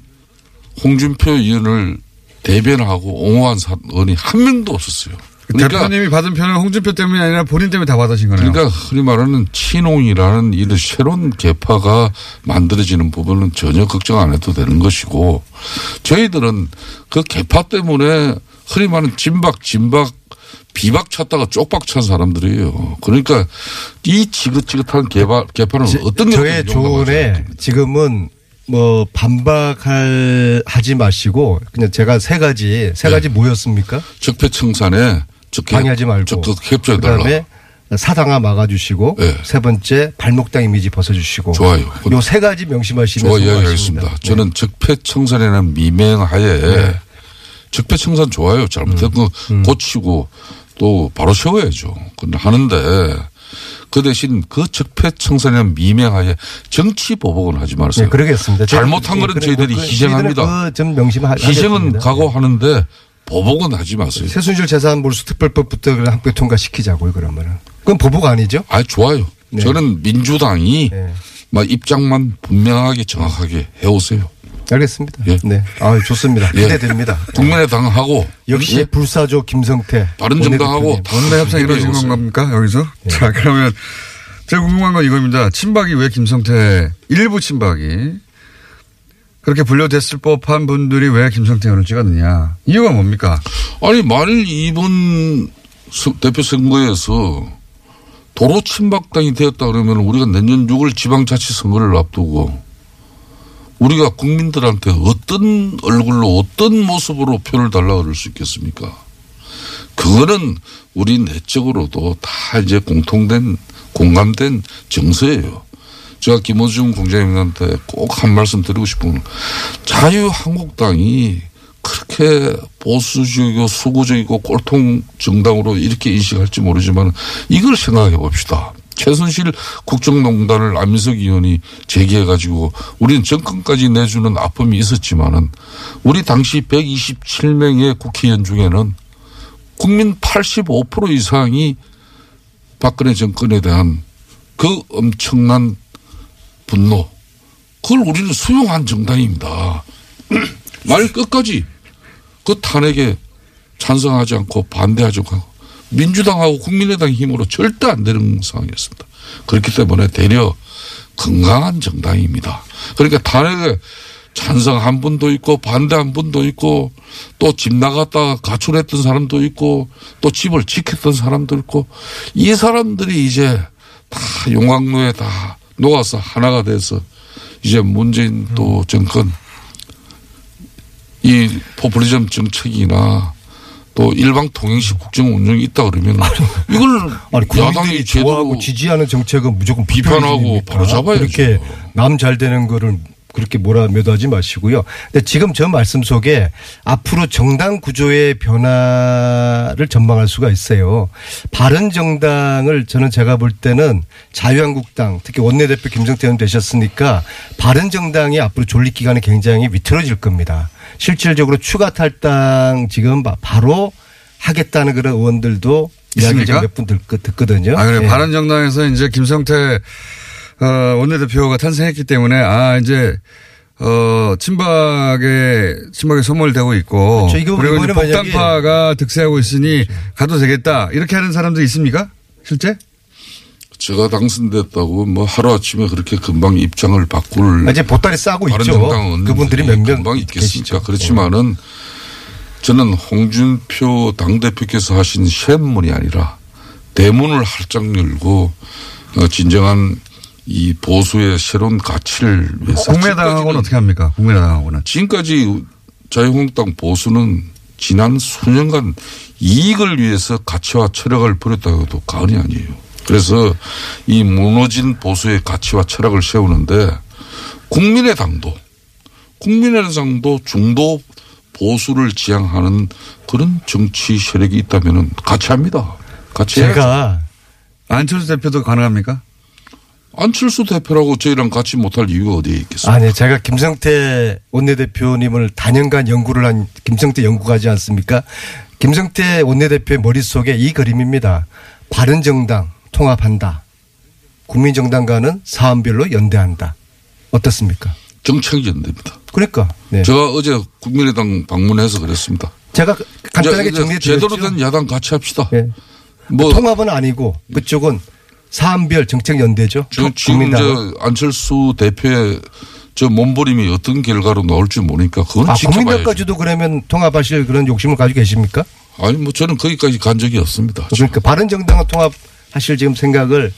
홍준표 의원을 대변하고 옹호한 사람이 한 명도 없었어요. 그러니까, 대표님이 받은 표는 홍준표 때문이 아니라 본인 때문에 다 받으신 거네요. 그러니까 흔히 말하는 친홍이라는 이런 새로운 개파가 만들어지는 부분은 전혀 걱정 안 해도 되는 것이고 저희들은 그 개파 때문에 흔히 말하는 진박, 진박, 비박 찾다가 쪽박 찬 사람들이에요. 그러니까 이 지긋지긋한 개파, 개파는 어떤 저의 조언에. 지금은 뭐 반박할 하지 마시고 그냥 제가 세 가지 세 가지 뭐였습니까? 적폐청산에 적폐 방해하지 말고 협조해달라. 그다음에 사당화 막아주시고 네. 세 번째 발목당 이미지 벗어주시고 좋아요. 요세 가지 명심하시면 좋아 성공하십니다. 이야기하겠습니다. 네. 저는 적폐청산이라는 미명하에 적폐청산 좋아요. 잘못된 거 음. 고치고 또 바로 세워야죠. 근데 하는데 그 대신 그 적폐청산이라는 미명하에 정치 보복은 하지 말세요. 네, 그러겠습니다. 잘못한 거는 그래, 저희들이 그, 희생합니다. 그좀 명심하. 희생은 각오하는데 보복은 하지 마세요. 세순실 재산 몰수 특별법부터 그냥 함께 통과시키자고요 그러면은. 그건 보복 아니죠? 아 좋아요. 네. 저는 민주당이 네. 막 입장만 분명하게 정확하게 해오세요. 알겠습니다. 예. 네. 아 좋습니다. 예. 기대됩니다. 국민의당하고 역시 예? 불사조 김성태. 바른정당하고 원내 협상 이루어진. 겁니까 여기서? 자 그러면 제가 궁금한 건 이겁니다. 친박이 왜 김성태 일부 친박이 그렇게 분류됐을 법한 분들이 왜 김성태 의원을 찍었느냐 이유가 뭡니까? 아니 만일 이번 서- 대표 선거에서 도로 친박당이 되었다 그러면 우리가 내년 6월 지방자치 선거를 앞두고 우리가 국민들한테 어떤 얼굴로 어떤 모습으로 표를 달라 그럴 수 있겠습니까? 그거는 우리 내적으로도 다 이제 공통된 공감된 정서예요. 제가 김호중 공장님한테 꼭 한 말씀 드리고 싶은 건 자유한국당이 그렇게 보수적이고 수구적이고 꼴통 정당으로 이렇게 인식할지 모르지만 이걸 생각해 봅시다. 최순실 국정농단을 안민석 의원이 제기해 가지고 우리는 정권까지 내주는 아픔이 있었지만은 우리 당시 127명의 국회의원 중에는 국민 85% 이상이 박근혜 정권에 대한 그 엄청난 분노 그걸 우리는 수용한 정당입니다. 말 끝까지 그 탄핵에 찬성하지 않고 반대하지 않고 민주당하고 국민의당 힘으로 절대 안 되는 상황이었습니다. 그렇기 때문에 되려 건강한 정당입니다. 그러니까 탄핵에 찬성한 분도 있고 반대한 분도 있고 또 집 나갔다가 가출했던 사람도 있고 또 집을 지켰던 사람도 있고 이 사람들이 이제 다 용광로에 다 녹아서 하나가 돼서 이제 문재인 또 정권 이 포퓰리즘 정책이나 또 일방 통행식 국정 운영이 있다 그러면 이걸 아니 야당이 좋아하고 제대로 지지하는 정책은 무조건 비판하고? 바로 잡아야죠. 그렇게 남 잘 되는 거를 그렇게 몰아 매도하지 마시고요. 근데 지금 저 말씀 속에 앞으로 정당 구조의 변화를 전망할 수가 있어요. 바른 정당을 저는 제가 볼 때는 자유한국당 특히 원내대표 김성태 의원 되셨으니까 바른 정당이 앞으로 존립 기간이 굉장히 위태로질 겁니다. 실질적으로 추가 탈당 지금 바- 바로 하겠다는 그런 의원들도 이야기 있습니까? 몇분 듣거든요. 아, 그래. 예. 바른정당에서 이제 김성태 어, 원내대표가 탄생했기 때문에 아, 이제 어, 친박에, 친박에 소멸되고 있고. 그렇죠. 이거 그리고 이제 복당파가 득세하고 있으니 가도 되겠다. 이렇게 하는 사람들 있습니까? 실제? 제가 당선됐다고 뭐 하루아침에 그렇게 금방 입장을 바꿀 아, 이제 보따리 싸고 있죠. 그분들이 몇명 금방 있겠습니까? 계시죠. 네. 그렇지만은 저는 홍준표 당대표께서 하신 쇳문이 아니라 대문을 활짝 열고 어, 진정한 이 보수의 새로운 가치를 위해서 국민의당하고는 지금까지는- 어떻게 합니까? 국민의당하고는. 지금까지 자유한국당 보수는 지난 수년간 이익을 위해서 가치와 철학을 버렸다고 해도 과언이 아니에요. 그래서 이 무너진 보수의 가치와 철학을 세우는데 국민의당도 국민의당도 중도 보수를 지향하는 그런 정치 세력이 있다면 같이 합니다. 같이 해야죠. 제가 안철수 대표도 가능합니까? 안철수 대표라고 저희랑 같이 못할 이유가 어디에 있겠어요? 아니 제가 김성태 원내대표님을 단연간 연구를 한 김성태 연구가지 않습니까? 김성태 원내대표의 머릿속에 이 그림입니다. 바른 정당 통합한다. 국민정당과는 사안별로 연대한다. 어떻습니까? 정책이 연대입니다. 그러니까 네. 제가 어제 국민의당 방문해서 그랬습니다. 제가 간단하게 정리해 제대로 드렸죠. 된 야당 같이 합시다. 예. 뭐 통합은 아니고 그쪽은 사안별 정책 연대죠. 저, 지금. 저 안철수 대표의 저 몸부림이 어떤 결과로 나올지 모르니까 그건 아. 국민당까지도 그러면 통합하실 그런 욕심을 가지고 계십니까? 아니 뭐 저는 거기까지 간 적이 없습니다. 그러니까 바른정당과 통합하실 지금 생각을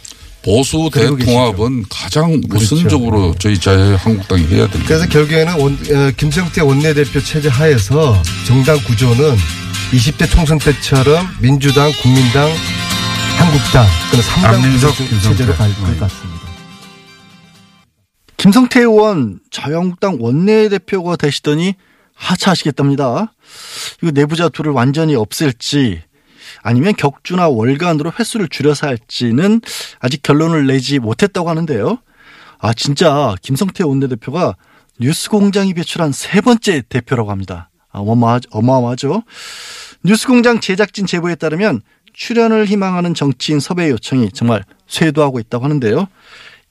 보수 대통합은 가장 그렇죠. 우선적으로 저희 자유한국당이 해야 됩니다. 그래서 결국에는 원- 어, 김성태 원내대표 체제 하에서 정당 구조는 20대 총선 때처럼 민주당, 국민당, 한국당 그런 3당 안민석, 구조 김성태. 체제로 갈 것 같습니다. 김성태 의원 자유한국당 원내대표가 되시더니 하차하시겠답니다. 이거 내부자 둘을 완전히 없앨지 아니면 격주나 월간으로 횟수를 줄여서 할지는 아직 결론을 내지 못했다고 하는데요. 아 진짜 김성태 원내대표가 뉴스공장이 배출한 세 번째 대표라고 합니다. 아, 어마어마, 어마어마하죠. 뉴스공장 제작진 제보에 따르면 출연을 희망하는 정치인 섭외 요청이 정말 쇄도하고 있다고 하는데요.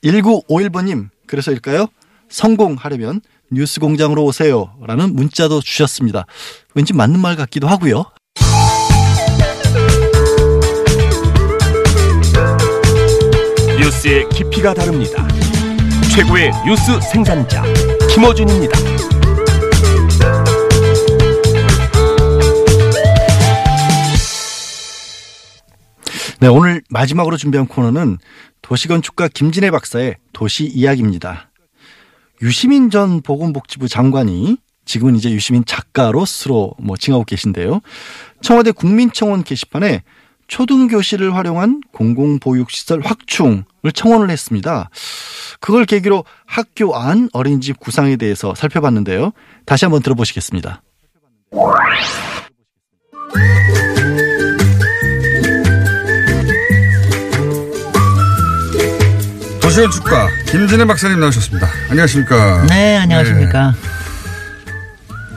1951번님, 그래서일까요? 성공하려면 뉴스 공장으로 오세요. 라는 문자도 주셨습니다. 왠지 맞는 말 같기도 하고요. 뉴스의 깊이가 다릅니다. 최고의 뉴스 생산자 김어준입니다. 네, 오늘 마지막으로 준비한 코너는 도시건축가 김진애 박사의 도시 이야기입니다. 유시민 전 보건복지부 장관이 지금은 이제 유시민 작가로 스스로 뭐 칭하고 계신데요. 청와대 국민청원 게시판에 초등교실을 활용한 공공보육시설 확충을 청원을 했습니다. 그걸 계기로 학교 안 어린이집 구상에 대해서 살펴봤는데요. 다시 한번 들어보시겠습니다. 도시건축가 김진애 박사님 나오셨습니다. 안녕하십니까. 네, 안녕하십니까.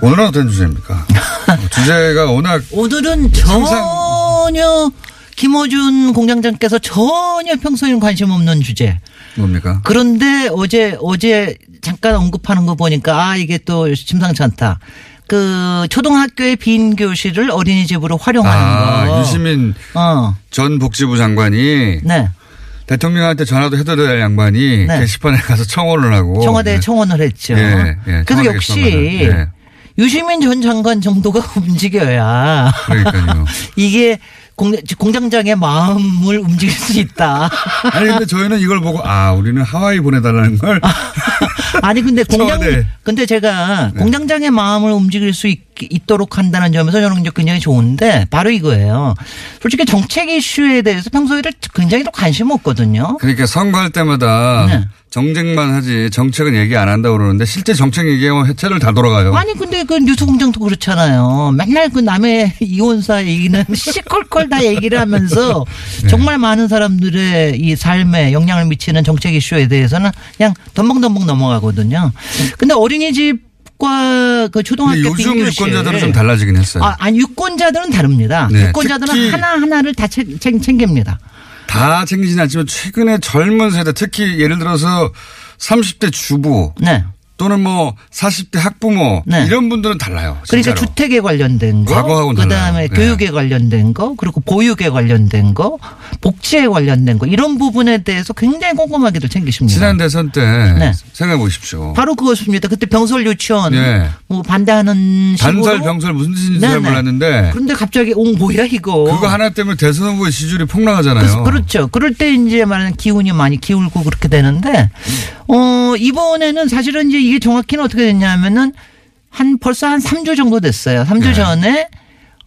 오늘은 어떤 주제입니까? 어, 주제가 워낙 오늘은 전혀 김호준 공장장께서 전혀 평소에는 관심 없는 주제. 뭡니까? 그런데 어제 어제 잠깐 언급하는 거 보니까 아 이게 또 심상치 않다. 그 초등학교의 빈 교실을 어린이집으로 활용하는 아, 거. 유시민 어, 전 복지부 장관이 네. 대통령한테 전화도 해도 될 양반이 네. 게시판에 가서 청원을 하고 청와대에 네. 청원을 했죠. 예, 예, 그래서 역시. 예. 유시민 전 장관 정도가 움직여야 그러니까요. 이게 공, 공장장의 마음을 움직일 수 있다. 아니 근데 저희는 이걸 보고 아 우리는 하와이 보내달라는 걸 아니 근데 공장 청와대. 근데 제가 공장장의 마음을 움직일 수 있, 도록 한다는 점에서 저는 굉장히 좋은데 바로 이거예요. 솔직히 정책 이슈에 대해서 평소에 굉장히 또 관심 없거든요. 그러니까 선거할 때마다 네. 정쟁만 하지 정책은 얘기 안 한다고 그러는데 실제 정책 얘기하면 해체를 다 돌아가요. 아니 근데 그 뉴스공장도 그렇잖아요. 맨날 그 남의 이혼사 얘기는 시컬컬 다 얘기를 하면서 네. 정말 많은 사람들의 이 삶에 영향을 미치는 정책 이슈에 대해서는 그냥 덤벙덤벙 넘어가거든요. 근데 어린이집 과 그 초등학교 요즘. 유권자들은 좀 달라지긴 했어요. 아, 아니 유권자들은 다릅니다. 네, 유권자들은 하나 하나를 다 챙, 챙, 챙깁니다. 다 챙기진 않지만 최근에 젊은 세대 특히 예를 들어서 30대 주부 네. 또는 뭐 40대 학부모 네. 이런 분들은 달라요. 그러니까 진짜로. 주택에 관련된 거, 과거하고는 그다음에 달라요. 네. 교육에 관련된 거, 그리고 보육에 관련된 거, 복지에 관련된 거 이런 부분에 대해서 굉장히 꼼꼼하게도 챙기십니다. 지난 대선 때 네. 생각해 보십시오. 바로 그것입니다. 그때 병설 유치원 네. 뭐 반대하는 단설 병설 무슨 뜻인지 잘 네네. 몰랐는데 그런데 갑자기 오 뭐야 이거. 그거 하나 때문에 대선 후보의 지지율이 폭락하잖아요. 그렇죠. 그럴 때 이제 말하는 기운이 많이 기울고 그렇게 되는데, 어, 이번에는 사실은 이제 이게 정확히는 어떻게 됐냐면은 한 벌써 한 3주 정도 됐어요. 3주 네. 전에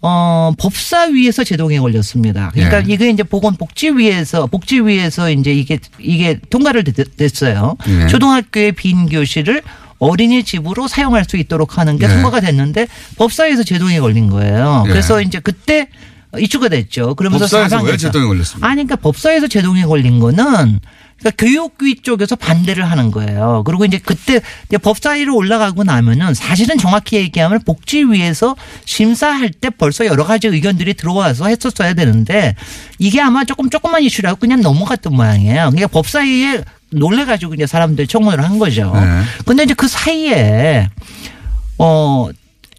어, 법사위에서 제동에 걸렸습니다. 그러니까 예. 이게 이제 보건복지위에서, 복지위에서 이제 이게, 이게 통과를 됐- 됐어요. 예. 초등학교의 빈 교실을 어린이 집으로 사용할 수 있도록 하는 게 네. 통과가 됐는데 법사위에서 제동에 걸린 거예요. 예. 그래서 이제 그때 이슈가 됐죠. 그러면서 법사에서 왜. 제동에 걸렸습니까? 아니, 그러니까 법사에서 제동에 걸린 거는 그러니까 교육위 쪽에서 반대를 하는 거예요. 그리고 이제 그때 이제 법사위로 올라가고 나면은 사실은 정확히 얘기하면 복지위에서 심사할 때 벌써 여러 가지 의견들이 들어와서 했었어야 되는데 이게 아마 조금 조금만 이슈라고 그냥 넘어갔던 모양이에요. 그러니까 법사위에 놀래가지고 이제 사람들 청원을 한 거죠. 네. 근데 이제 그 사이에 어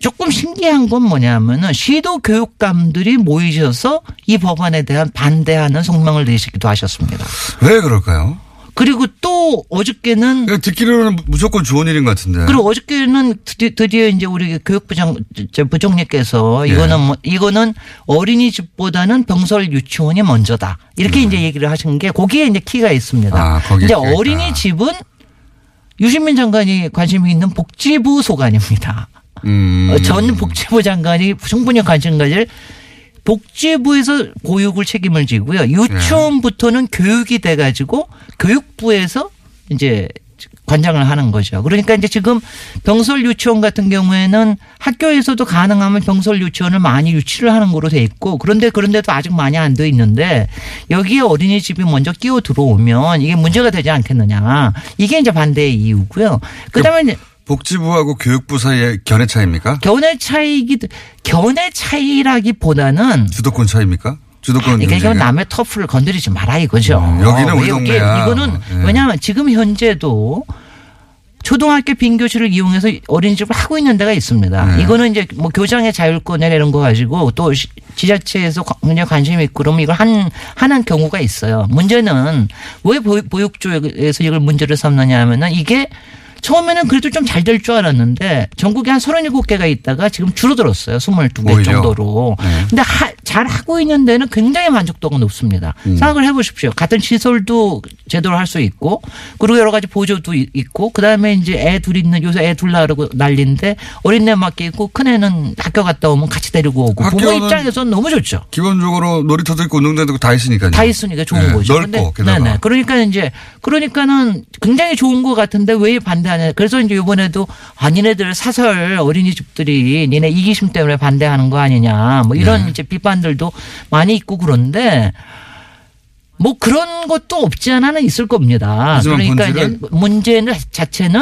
조금 신기한 건 뭐냐면은 시도 교육감들이 모이셔서 이 법안에 대한 반대하는 성명을 내시기도 하셨습니다. 왜 그럴까요? 그리고 또 어저께는 그냥 듣기로는 무조건 좋은 일인 것 같은데. 그리고 어저께는 드디어, 이제 우리 교육부장 저 부총리께서 예. 이거는 뭐 이거는 어린이집보다는 병설 유치원이 먼저다 이렇게 이제 얘기를 하신 게 거기에 이제 키가 있습니다. 음. 아, 거기에 이제. 어린이집은 유시민 장관이 관심이 있는 복지부 소관입니다. 음. 어, 전 복지부 장관이 충분히 관심 가질 복지부에서 보육을 책임을 지고요. 유치원부터는 교육이 돼가지고 교육부에서 이제 관장을 하는 거죠. 그러니까 이제 지금 병설 유치원 같은 경우에는 학교에서도 가능하면 병설 유치원을 많이 유치를 하는 거로 돼 있고 그런데 그런데도 아직 많이 안 돼 있는데 여기에 어린이집이 먼저 끼어 들어오면 이게 문제가 되지 않겠느냐. 이게 이제 반대의 이유고요. 그다음에 이제 복지부하고 교육부 사이의 견해 차입니까? 견해 차이기도 견해 차이라기보다는 주도권 차입니까? 주도권 그러니까 이건? 남의 터프를 건드리지 말아 이거죠. 음, 여기는 우리 왜 이렇게 동네야. 이거는 예. 왜냐하면 지금 현재도 초등학교 빈 교실을 이용해서 어린이집을 하고 있는 데가 있습니다. 네. 이거는 이제 뭐 교장의 자율권이나 이런 거 가지고 또 시- 지자체에서 굉장히 관심이 있고 그러면 이걸 한, 하는 경우가 있어요. 문제는 왜 보육, 보육 쪽에서 이걸 문제를 삼느냐 하면은 이게 처음에는 그래도 좀 잘 될 줄 알았는데 전국에 한 37개가 있다가 지금 줄어들었어요. 22개 오히려. 정도로. 네. 근데 하- 잘 하고 있는 데는 굉장히 만족도가 높습니다. 음. 생각을 해 보십시오. 같은 시설도 제대로 할 수 있고 그리고 여러 가지 보조도 이- 있고 그다음에 이제 애 둘 있는 요새 애둘 낳으라고 난리인데 어린 애 맡겨 있고 큰 애는 학교 갔다 오면 같이 데리고 오고 부모 입장에서는 너무 좋죠. 기본적으로 놀이터도 있고 운동장도 있고 다 있으니까요. 다 있으니까 좋은 네, 거죠. 넓고 게다가. 네네. 그러니까 이제 그러니까는 굉장히 좋은 것 같은데 왜 반대 하냐. 그래서 이제 이번에도 아 니네들 사설 어린이집들이 니네 이기심 때문에 반대하는 거 아니냐. 뭐 이런 네. 이제 비판들도 많이 있고 그런데 뭐 그런 것도 없지 않아는 있을 겁니다. 그러니까? 이제 문제는 자체는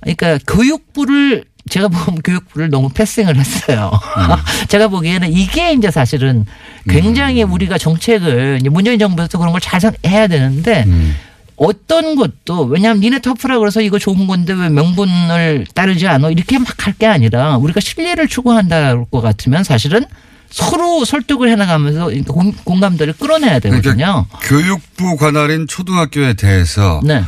그러니까 교육부를 제가 보면 교육부를 너무 패싱을 했어요. 음. 제가 보기에는 이게 이제 사실은 굉장히 우리가 정책을 문재인 정부에서 그런 걸 잘 해야 되는데 음. 어떤 것도 왜냐하면 니네 터프라 그래서 이거 좋은 건데 왜 명분을 따르지 않아 이렇게 막 할 게 아니라 우리가 신뢰를 추구한다는 것 같으면 사실은 서로 설득을 해나가면서 공- 공감대를 끌어내야 되거든요. 그러니까 교육부 관할인 초등학교에 대해서 네.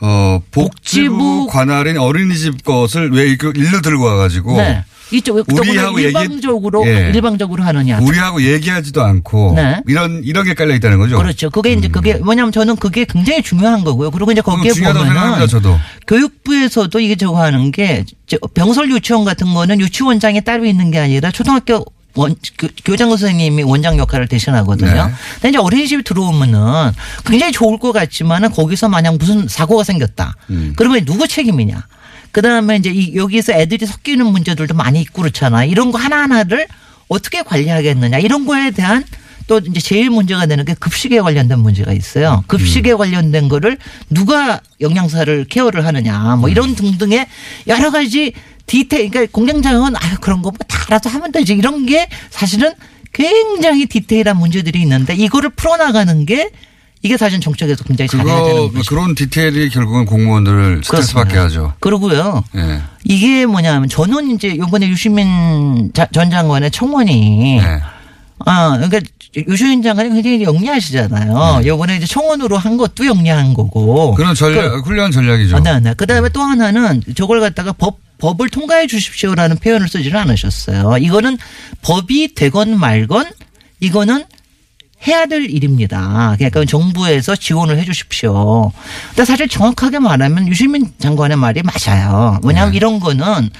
어, 복지부, 복지부 관할인 어린이집 것을 왜 일로 들고 와가지고 네. 이쪽 우리하고 우리하고 얘기- 일방적으로 예. 일방적으로 하느냐. 우리하고 얘기하지도 않고 네. 이런 이런 게 깔려 있다는 거죠. 그렇죠. 그게 이제 그게 뭐냐면 저는 그게 굉장히 중요한 거고요. 그리고 이제 거기에 음. 보면은 생각합니다. 교육부에서도 이게 저거 하는 게저 병설 유치원 같은 거는 유치원장이 따로 있는 게 아니라 초등학교 원, 교, 교장 선생님이 원장 역할을 대신하거든요. 네. 근데 이제 어린이집에 들어오면은 굉장히 좋을 것 같지만은 거기서 만약 무슨 사고가 생겼다. 음. 그러면 누구 책임이냐. 그 다음에 이제 이 여기서 애들이 섞이는 문제들도 많이 있고 그렇잖아. 이런 거 하나하나를 어떻게 관리하겠느냐. 이런 거에 대한 또 이제 제일 문제가 되는 게 급식에 관련된 문제가 있어요. 급식에 관련된 거를 누가 영양사를 케어를 하느냐 뭐 이런 등등의 여러 가지 디테일 그러니까 공장장은 아유 그런 거뭐다 알아서 하면 되지 이런 게 사실은 굉장히 디테일한 문제들이 있는데 이거를 풀어나가는 게 이게 사실 정책에서 굉장히 잘해야 되는 거죠. 그런 디테일이 결국은 공무원들을 스트레스 받게 하죠. 그러고요. 예. 이게 뭐냐면 저는 이제 요번에 유시민 자- 전 장관의 청원이 네. 아, 그러니까 유시민 장관이 굉장히 영리하시잖아요. 요번에 이제 청원으로 한 것도 영리한 거고. 그런 전략 훌륭한 전략이죠. 아, 네, 네. 그 다음에 또 하나는 저걸 갖다가 법, 법을 통과해 주십시오라는 표현을 쓰지는 않으셨어요. 이거는 법이 되건 말건 이거는 해야 될 일입니다. 그러니까 정부에서 지원을 해 주십시오. 근데 사실 정확하게 말하면 유시민 장관의 말이 맞아요. 왜냐하면 이런 거는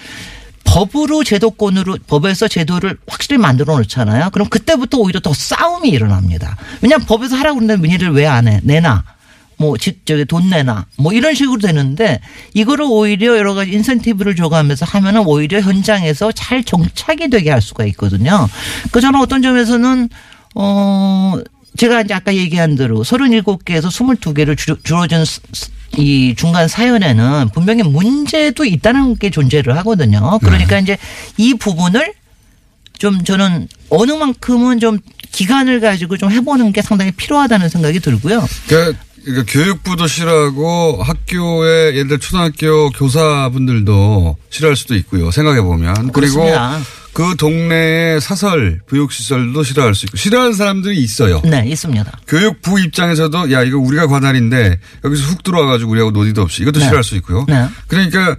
법으로 제도권으로 법에서 제도를 확실히 만들어 놓잖아요. 그럼 그때부터 오히려 더 싸움이 일어납니다. 왜냐하면 법에서 하라고 그러는데 민의를 왜 안 해? 내놔. 뭐, 지- 저기 돈 내놔. 뭐 이런 식으로 되는데 이거를 오히려 여러 가지 인센티브를 줘가면서 하면은 오히려 현장에서 잘 정착이 되게 할 수가 있거든요. 그 저는 어떤 점에서는 어, 제가 이제 아까 얘기한 대로 37개에서 22개를 줄어준 이 중간 사연에는 분명히 문제도 있다는 게 존재를 하거든요. 그러니까 이제 이 부분을 좀 저는 어느 만큼은 좀 기간을 가지고 좀 해보는 게 상당히 필요하다는 생각이 들고요. 그러니까, 그러니까 교육부도 싫어하고 학교의 예를 들어 초등학교 교사분들도 싫어할 수도 있고요. 생각해 보면 그리고 그렇습니다. 그 동네의 사설 교육시설도 싫어할 수 있고 싫어하는 사람들이 있어요. 네, 있습니다. 교육부 입장에서도 야 이거 우리가 관할인데 여기서 훅 들어와가지고 우리하고 논의도 없이 이것도 네. 싫어할 수 있고요. 네. 그러니까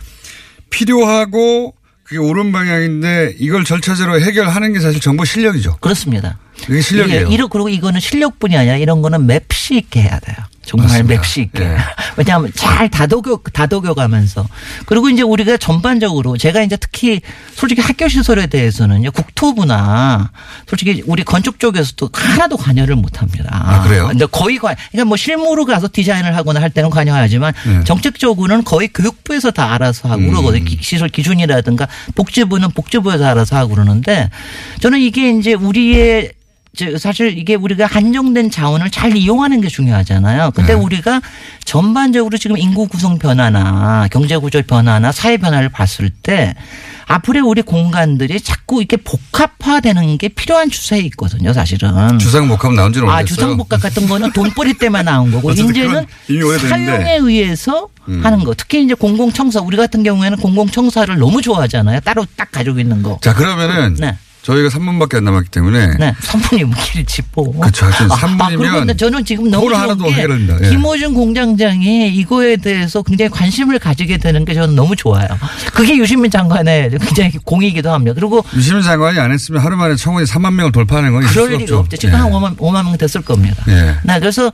필요하고 그게 옳은 방향인데 이걸 절차적으로 해결하는 게 사실 정부 실력이죠. 그렇습니다. 그게 실력이에요. 이게 이러, 그리고 이거는 실력뿐이 아니라 이런 거는 맵시 있게 해야 돼요. 정말 맞습니다. 맵시 있게. 예. 왜냐하면 잘 다독여, 다독여 가면서. 그리고 이제 우리가 전반적으로 제가 이제 특히 솔직히 학교 시설에 대해서는요, 국토부나 솔직히 우리 건축 쪽에서도 하나도 관여를 못 합니다. 아, 그래요? 근데 거의 관, 그러니까 뭐 실무로 가서 디자인을 하거나 할 때는 관여하지만 네. 정책적으로는 거의 교육부에서 다 알아서 하고 음. 그러거든요. 기- 시설 기준이라든가 복지부는 복지부에서 알아서 하고 그러는데 저는 이게 이제 우리의 저 사실 이게 우리가 한정된 자원을 잘 이용하는 게 중요하잖아요. 근데 네. 우리가 전반적으로 지금 인구 구성 변화나 경제 구조 변화나 사회 변화를 봤을 때 앞으로 우리 공간들이 자꾸 이렇게 복합화되는 게 필요한 추세에 있거든요, 사실은. 주상 복합 나온 지는 아, 오래됐어요. 주상 복합 같은 거는 돈벌이 때만 나온 거고 이제는. 사용에 의해서 하는 거. 특히 이제 공공청사 우리 같은 경우에는 공공청사를 너무 좋아하잖아요. 따로 딱 가지고 있는 거. 자 그러면은 네. 저희가 3분밖에 안 남았기 때문에 네, 3분이 묵기를 짚고. 그쵸. 하여튼 아, 3분이면 그리고 근데 저는 지금 너무 좋은 하나도 게 해결합니다. 예. 김호준 공장장이 이거에 대해서 굉장히 관심을 가지게 되는 게 저는 너무 좋아요. 그게 유시민 장관의 굉장히 공이기도 합니다. 그리고 유시민 장관이 안 했으면 하루 만에 청원이 3만 명을 돌파하는 건 있을 그럴 리가 없죠. 없죠. 지금 예. 한 5만, 5만 명 됐을 겁니다. 예. 네, 그래서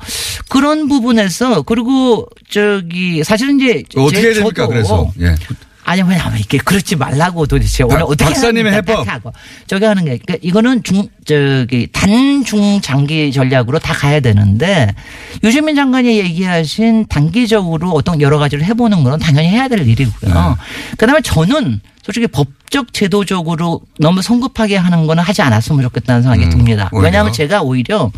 그런 부분에서 그리고 저기 사실은 이제 어떻게 제- 해야 됩니까? 그래서 예. 아니 왜냐면 이렇게 그렇지 말라고 도대체 오늘 박- 어떻게 박사님의? 해법. 딱 하고. 저기 하는 게 그러니까 이거는 중 저기 단중 장기 전략으로 다 가야 되는데 유시민 장관이 얘기하신 단기적으로 어떤 여러 가지를 해보는 건 당연히 해야 될 일이고요. 네. 그다음에 저는 솔직히 법적 제도적으로 너무 성급하게 하는 거는 하지 않았으면 좋겠다는 생각이 음, 듭니다. 오히려. 왜냐하면 제가 오히려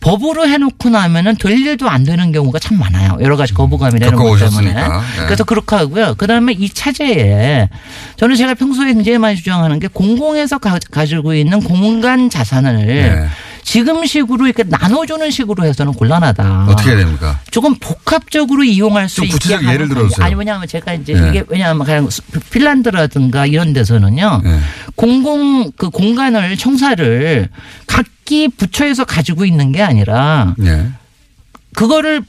법으로 해놓고 나면은 될 일도 안 되는 경우가 참 많아요. 여러 가지 거부감이라는 것 때문에. 네. 그래서 그렇게 하고요. 그 다음에 이 차제에 저는 제가 평소에 굉장히 많이 주장하는 게 공공에서 가, 지고 있는 공간 자산을 네. 지금 식으로 이렇게 나눠주는 식으로 해서는 곤란하다. 어떻게 해야 됩니까? 조금 복합적으로 이용할 수좀 있게 구체적 예를. 들어주세요. 아니 왜냐하면 제가 이제 네. 이게 왜냐하면 그냥 핀란드라든가 이런 데서는요. 네. 공공 그 공간을 청사를 각기 부처에서 가지고 있는 게 아니라 예. 그거를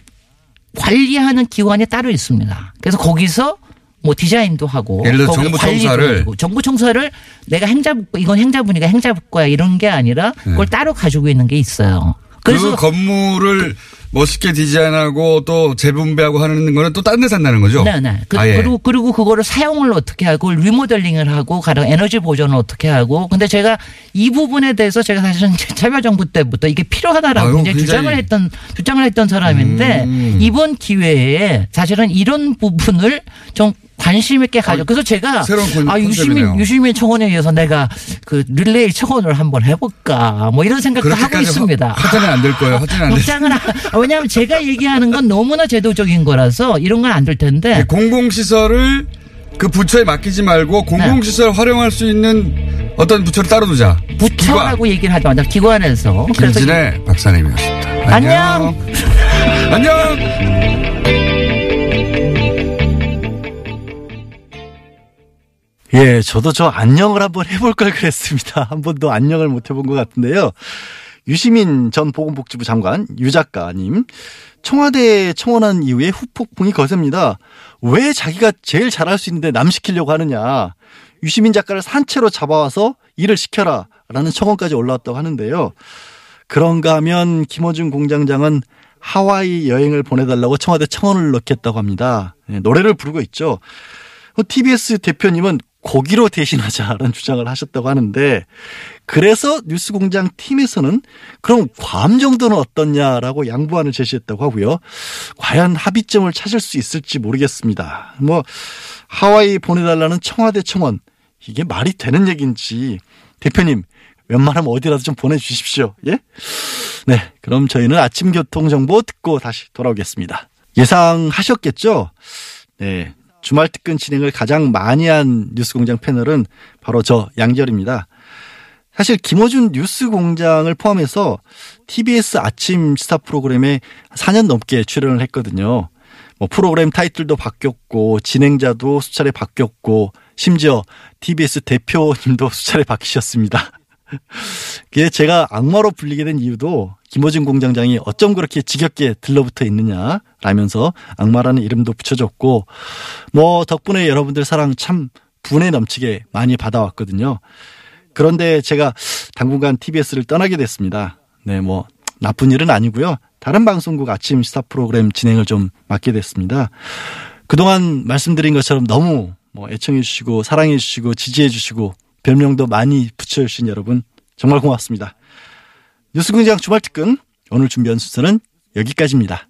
관리하는 기관이 따로 있습니다. 그래서 거기서 뭐 디자인도 하고 예를 들어 정부 청사를. 정부 청사를 내가 행자부 이건 행자부니까 행자부 거야 이런 게 아니라 그걸 따로 가지고 있는 게 있어요. 그래서 그 건물을 멋있게 디자인하고 또 재분배하고 하는 거는 또딴데 산다는 거죠? 네네. 그, 아예. 리고 그리고 그거를 사용을 어떻게 하고 리모델링을 하고 가령 에너지 보존을 어떻게 하고 근데 제가 이 부분에 대해서 제가 사실은 참여정부 때부터 이게 필요하다라고 아유, 굉장히- 주장을 했던 주장을 했던 사람인데 음. 이번 기회에 사실은 이런 부분을 좀 관심 있게 가져. 그래서 제가 어, 콘- 아. 유시민 유시민 청원에 의해서 내가 그 릴레이 청원을 한번 해볼까 뭐 이런 생각도 하고 있습니다. 화제는 안될 거예요. 화제는 안 될. 걱정은 안- 왜냐하면 제가 얘기하는 건 너무나 제도적인 거라서 이런 건 안 될 텐데 공공시설을 그 부처에 맡기지 말고 공공시설 활용할 수 있는 어떤 부처를 따로 두자. 부처라고 얘기를 하지 마자 기관에서 김진애 박사님이었습니다. 안녕. 안녕. 예, 저도 저 안녕을 한번 해볼 걸 그랬습니다. 한 번도 안녕을 못 해본 것 같은데요. 유시민 전 보건복지부 장관, 유 작가님, 청와대에 청원한 이후에 후폭풍이 거셉니다. 왜 자기가 제일 잘할 수 있는데 남 시키려고 하느냐. 유시민 작가를 산채로 잡아와서 일을 시켜라. 라는 청원까지 올라왔다고 하는데요. 그런가 하면 김어준 공장장은 하와이 여행을 보내달라고 청와대 청원을 넣겠다고 합니다. 예, 노래를 부르고 있죠. TBS 대표님은 고기로 대신하자라는 주장을 하셨다고 하는데 그래서 뉴스공장 팀에서는 그럼 괌 정도는 어떻냐라고 양보안을 제시했다고 하고요. 과연 합의점을 찾을 수 있을지 모르겠습니다. 뭐 하와이 보내달라는 청와대 청원 이게 말이 되는 얘기인지 대표님 웬만하면 어디라도 좀 보내주십시오. 예? 네, 그럼 저희는 아침 교통 정보 듣고 다시 돌아오겠습니다. 예상하셨겠죠? 네, 주말 특근 진행을 가장 많이 한 뉴스공장 패널은 바로 저 양절입니다. 사실 김어준 뉴스공장을 포함해서 TBS 아침 스타 프로그램에 4년 넘게 출연을 했거든요. 뭐 프로그램 타이틀도 바뀌었고 진행자도 수차례 바뀌었고 심지어 TBS 대표님도 수차례 바뀌셨습니다. 그게 제가 악마로 불리게 된 이유도 김어준 공장장이 어쩜 그렇게 지겹게 들러붙어 있느냐 라면서 악마라는 이름도 붙여줬고 뭐 덕분에 여러분들 사랑 참 분에 넘치게 많이 받아왔거든요. 그런데 제가 당분간 TBS를 떠나게 됐습니다. 네, 뭐 나쁜 일은 아니고요. 다른 방송국 아침 시사 프로그램 진행을 좀 맡게 됐습니다. 그동안 말씀드린 것처럼 너무 뭐 애청해 주시고 사랑해 주시고 지지해 주시고 별명도 많이 붙여주신 여러분 정말 고맙습니다. 뉴스공장 주말 특근 오늘 준비한 순서는 여기까지입니다.